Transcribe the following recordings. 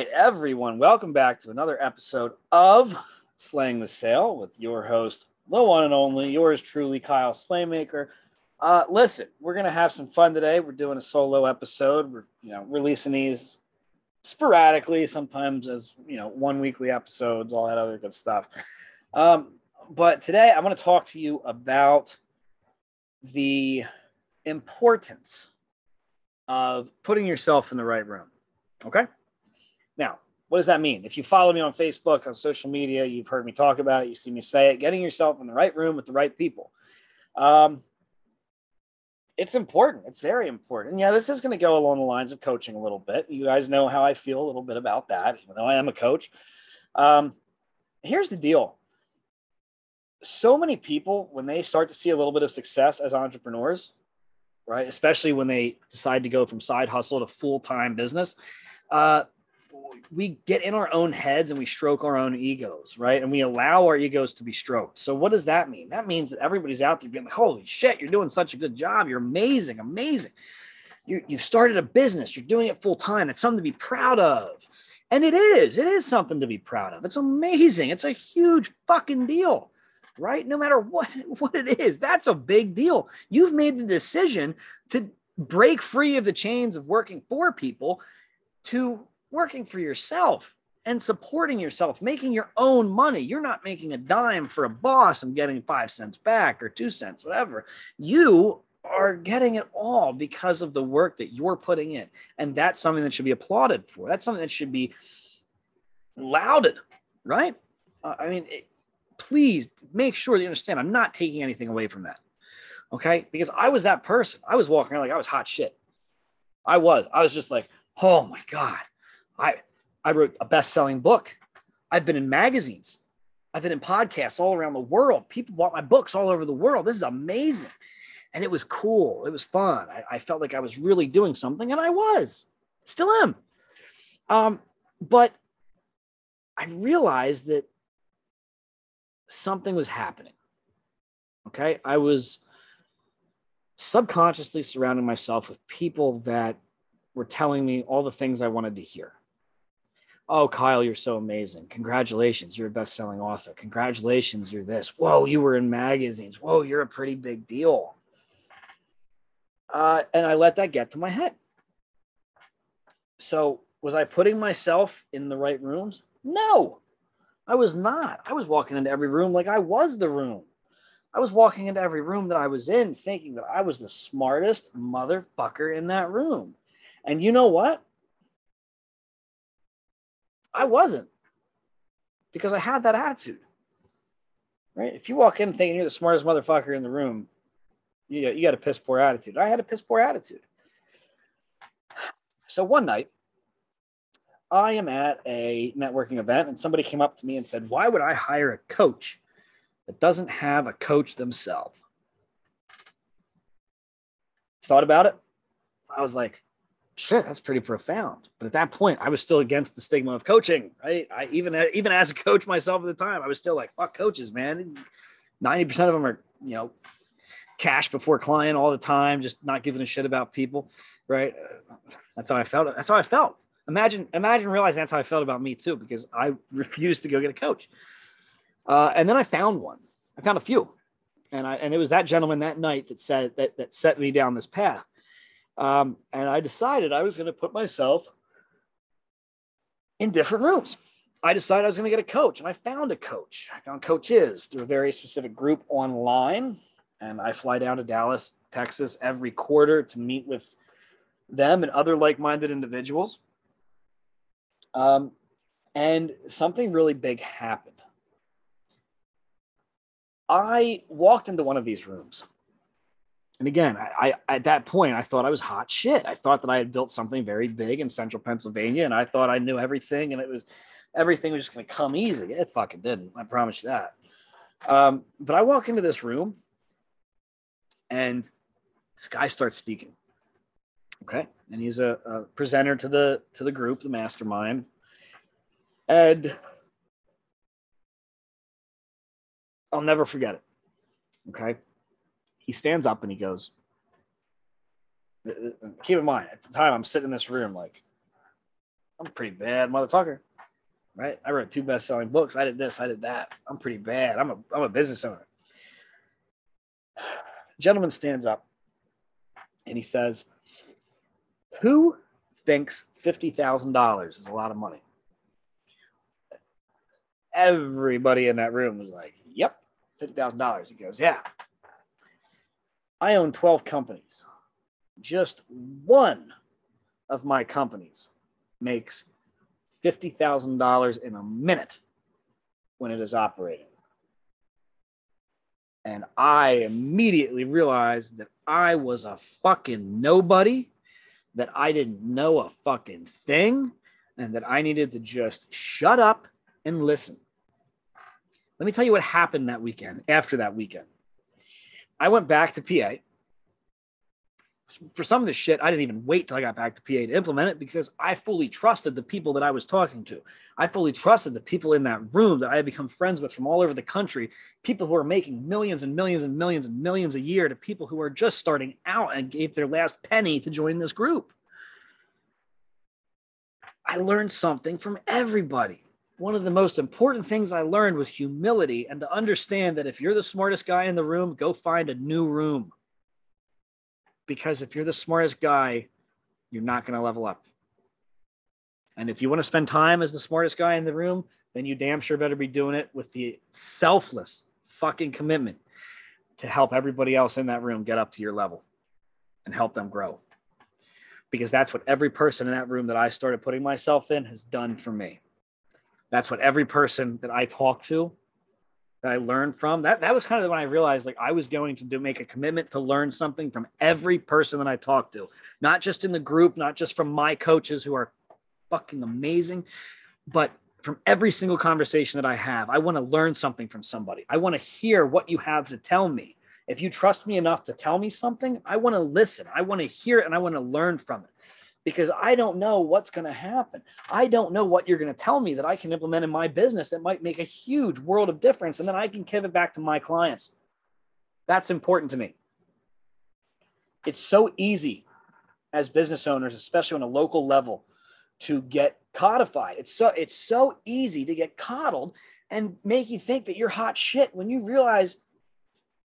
Right, everyone, welcome back to another episode of Slaying the Sale with your host, the one and only, yours truly, Kyle Slaymaker. Uh, listen, we're gonna have some fun today. We're doing a solo episode. We're you know releasing these sporadically, sometimes as you know one weekly episodes, all that other good stuff. Um, but today I want to talk to you about the importance of putting yourself in the right room. Okay. What does that mean? If you follow me on Facebook, on social media, you've heard me talk about it, you see me say it, getting yourself in the right room with the right people. Um, it's important. It's very important. Yeah, this is going to go along the lines of coaching a little bit. You guys know how I feel a little bit about that, even though I am a coach. Um, here's the deal so many people, when they start to see a little bit of success as entrepreneurs, right, especially when they decide to go from side hustle to full time business, uh, we get in our own heads and we stroke our own egos, right? And we allow our egos to be stroked. So what does that mean? That means that everybody's out there being like, "Holy shit, you're doing such a good job. You're amazing, amazing. You you've started a business. You're doing it full time. It's something to be proud of." And it is. It is something to be proud of. It's amazing. It's a huge fucking deal, right? No matter what what it is, that's a big deal. You've made the decision to break free of the chains of working for people to working for yourself and supporting yourself, making your own money. You're not making a dime for a boss and getting five cents back or two cents, whatever. You are getting it all because of the work that you're putting in. And that's something that should be applauded for. That's something that should be lauded, right? Uh, I mean, it, please make sure that you understand I'm not taking anything away from that. Okay. Because I was that person. I was walking around like I was hot shit. I was. I was just like, oh my God I I wrote a best-selling book. I've been in magazines. I've been in podcasts all around the world. People bought my books all over the world. This is amazing. And it was cool. It was fun. I, I felt like I was really doing something, and I was. Still am. Um, but I realized that something was happening. Okay. I was subconsciously surrounding myself with people that were telling me all the things I wanted to hear. Oh, Kyle, you're so amazing. Congratulations, you're a best selling author. Congratulations, you're this. Whoa, you were in magazines. Whoa, you're a pretty big deal. Uh, and I let that get to my head. So, was I putting myself in the right rooms? No, I was not. I was walking into every room like I was the room. I was walking into every room that I was in thinking that I was the smartest motherfucker in that room. And you know what? I wasn't because I had that attitude. Right? If you walk in thinking you're the smartest motherfucker in the room, you, you got a piss poor attitude. I had a piss poor attitude. So one night, I am at a networking event and somebody came up to me and said, Why would I hire a coach that doesn't have a coach themselves? Thought about it. I was like, shit, that's pretty profound. But at that point, I was still against the stigma of coaching, right? I even even as a coach myself at the time, I was still like, fuck coaches, man. Ninety percent of them are, you know, cash before client all the time, just not giving a shit about people, right? That's how I felt. That's how I felt. Imagine, imagine realizing that's how I felt about me too, because I refused to go get a coach. Uh, and then I found one. I found a few, and I and it was that gentleman that night that said that that set me down this path. Um, and I decided I was going to put myself in different rooms. I decided I was going to get a coach, and I found a coach. I found coaches through a very specific group online. And I fly down to Dallas, Texas every quarter to meet with them and other like minded individuals. Um, and something really big happened. I walked into one of these rooms And again, I, I, at that point I thought I was hot shit. I thought that I had built something very big in central Pennsylvania, and I thought I knew everything, and it was everything was just going to come easy. It fucking didn't. I promise you that. Um, but I walk into this room, and this guy starts speaking. Okay, and he's a, a presenter to the to the group, the mastermind, and I'll never forget it. Okay, he stands up and he goes. Keep in mind, at the time I'm sitting in this room like, I'm a pretty bad motherfucker, right? I wrote two best-selling books. I did this, I did that. I'm pretty bad. I'm a I'm a business owner. gentleman stands up and he says, Who thinks $50,000 is a lot of money? Everybody in that room was like, Yep, $50,000. He goes, Yeah. I own 12 companies. Just one of my companies makes $50,000 in a minute when it is operating. And I immediately realized that I was a fucking nobody, that I didn't know a fucking thing, and that I needed to just shut up and listen. Let me tell you what happened that weekend, after that weekend. I went back to PA for some of this shit, I didn't even wait till I got back to PA to implement it because I fully trusted the people that I was talking to. I fully trusted the people in that room that I had become friends with from all over the country, people who are making millions and millions and millions and millions a year to people who are just starting out and gave their last penny to join this group. I learned something from everybody. One of the most important things I learned was humility and to understand that if you're the smartest guy in the room, go find a new room because if you're the smartest guy, you're not going to level up. And if you want to spend time as the smartest guy in the room, then you damn sure better be doing it with the selfless fucking commitment to help everybody else in that room get up to your level and help them grow. Because that's what every person in that room that I started putting myself in has done for me. That's what every person that I talk to that I learned from. That that was kind of when I realized like I was going to do make a commitment to learn something from every person that I talked to, not just in the group, not just from my coaches who are fucking amazing, but from every single conversation that I have. I want to learn something from somebody. I want to hear what you have to tell me. If you trust me enough to tell me something, I want to listen. I want to hear it and I want to learn from it because I don't know what's going to happen. I don't know what you're going to tell me that I can implement in my business that might make a huge world of difference. And then I can give it back to my clients. That's important to me. It's so easy as business owners, especially on a local level, to get codified. It's so it's so easy to get coddled and make you think that you're hot shit when you realize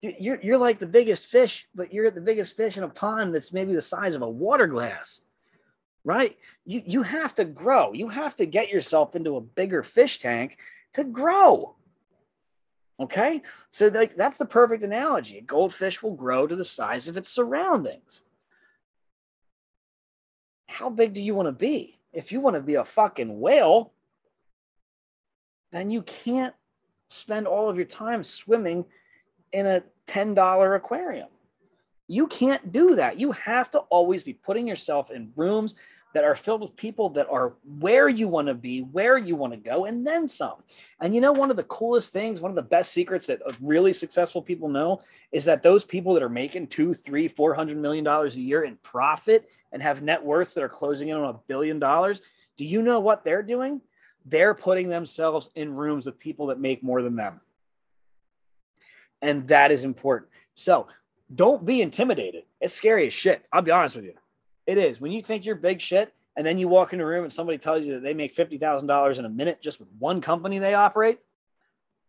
you're, you're like the biggest fish, but you're the biggest fish in a pond that's maybe the size of a water glass right? You, you have to grow. You have to get yourself into a bigger fish tank to grow. Okay. So like that's the perfect analogy. A goldfish will grow to the size of its surroundings. How big do you want to be? If you want to be a fucking whale, then you can't spend all of your time swimming in a $10 aquarium. You can't do that. You have to always be putting yourself in rooms that are filled with people that are where you want to be, where you want to go, and then some. And you know, one of the coolest things, one of the best secrets that really successful people know is that those people that are making two, three, four hundred million dollars a year in profit and have net worths that are closing in on a billion dollars. Do you know what they're doing? They're putting themselves in rooms with people that make more than them. And that is important. So don't be intimidated. It's scary as shit. I'll be honest with you. It is. When you think you're big shit and then you walk in a room and somebody tells you that they make $50,000 in a minute just with one company they operate,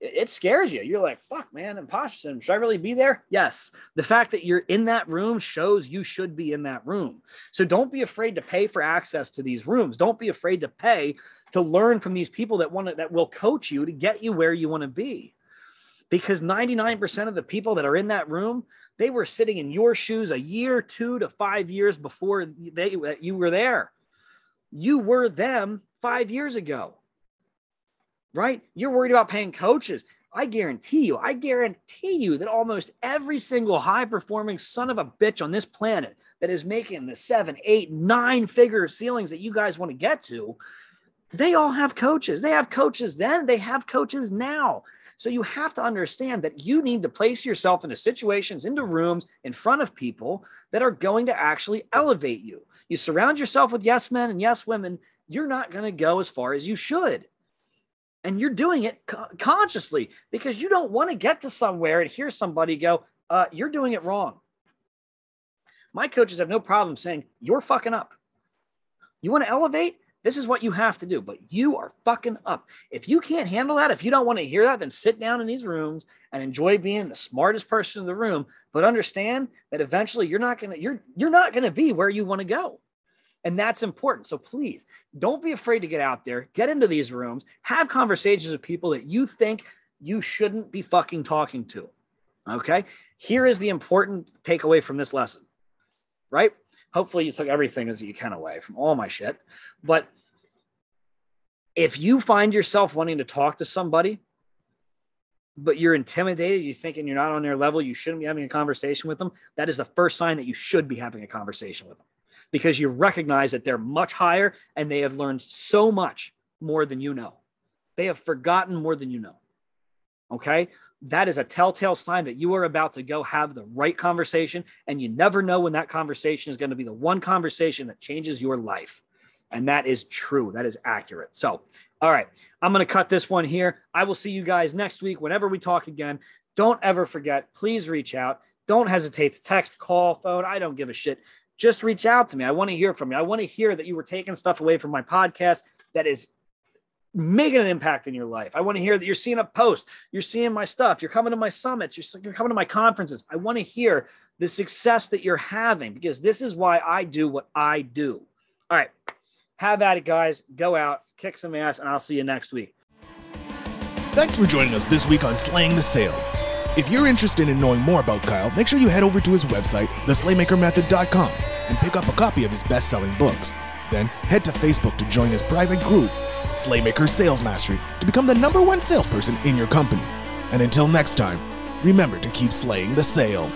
it scares you. You're like, fuck, man, imposter syndrome. Should I really be there? Yes. The fact that you're in that room shows you should be in that room. So don't be afraid to pay for access to these rooms. Don't be afraid to pay to learn from these people that want to, that will coach you to get you where you want to be. Because 99% of the people that are in that room, they were sitting in your shoes a year, two to five years before they you were there. You were them five years ago, right? You're worried about paying coaches. I guarantee you, I guarantee you that almost every single high performing son of a bitch on this planet that is making the seven, eight, nine figure ceilings that you guys want to get to, they all have coaches. They have coaches then, they have coaches now. So you have to understand that you need to place yourself into situations, into rooms, in front of people that are going to actually elevate you. You surround yourself with yes men and yes women, you're not going to go as far as you should. And you're doing it co- consciously because you don't want to get to somewhere and hear somebody go, uh, You're doing it wrong. My coaches have no problem saying, You're fucking up. You want to elevate? This is what you have to do, but you are fucking up. If you can't handle that, if you don't want to hear that, then sit down in these rooms and enjoy being the smartest person in the room, but understand that eventually you're not going to you're you're not going to be where you want to go. And that's important. So please don't be afraid to get out there, get into these rooms, have conversations with people that you think you shouldn't be fucking talking to. Okay? Here is the important takeaway from this lesson. Right? Hopefully, you took everything as you can away from all my shit. But if you find yourself wanting to talk to somebody, but you're intimidated, you're thinking you're not on their level, you shouldn't be having a conversation with them, that is the first sign that you should be having a conversation with them because you recognize that they're much higher and they have learned so much more than you know. They have forgotten more than you know. Okay that is a telltale sign that you are about to go have the right conversation. And you never know when that conversation is going to be the one conversation that changes your life. And that is true. That is accurate. So, all right, I'm going to cut this one here. I will see you guys next week whenever we talk again. Don't ever forget, please reach out. Don't hesitate to text, call, phone. I don't give a shit. Just reach out to me. I want to hear from you. I want to hear that you were taking stuff away from my podcast that is making an impact in your life. I want to hear that you're seeing a post, you're seeing my stuff, you're coming to my summits, you're, you're coming to my conferences. I want to hear the success that you're having because this is why I do what I do. All right. Have at it, guys. Go out, kick some ass, and I'll see you next week. Thanks for joining us this week on Slaying the Sale. If you're interested in knowing more about Kyle, make sure you head over to his website, theslaymakermethod.com, and pick up a copy of his best selling books. Then head to Facebook to join his private group Slaymaker Sales Mastery to become the number one salesperson in your company. And until next time, remember to keep slaying the sale.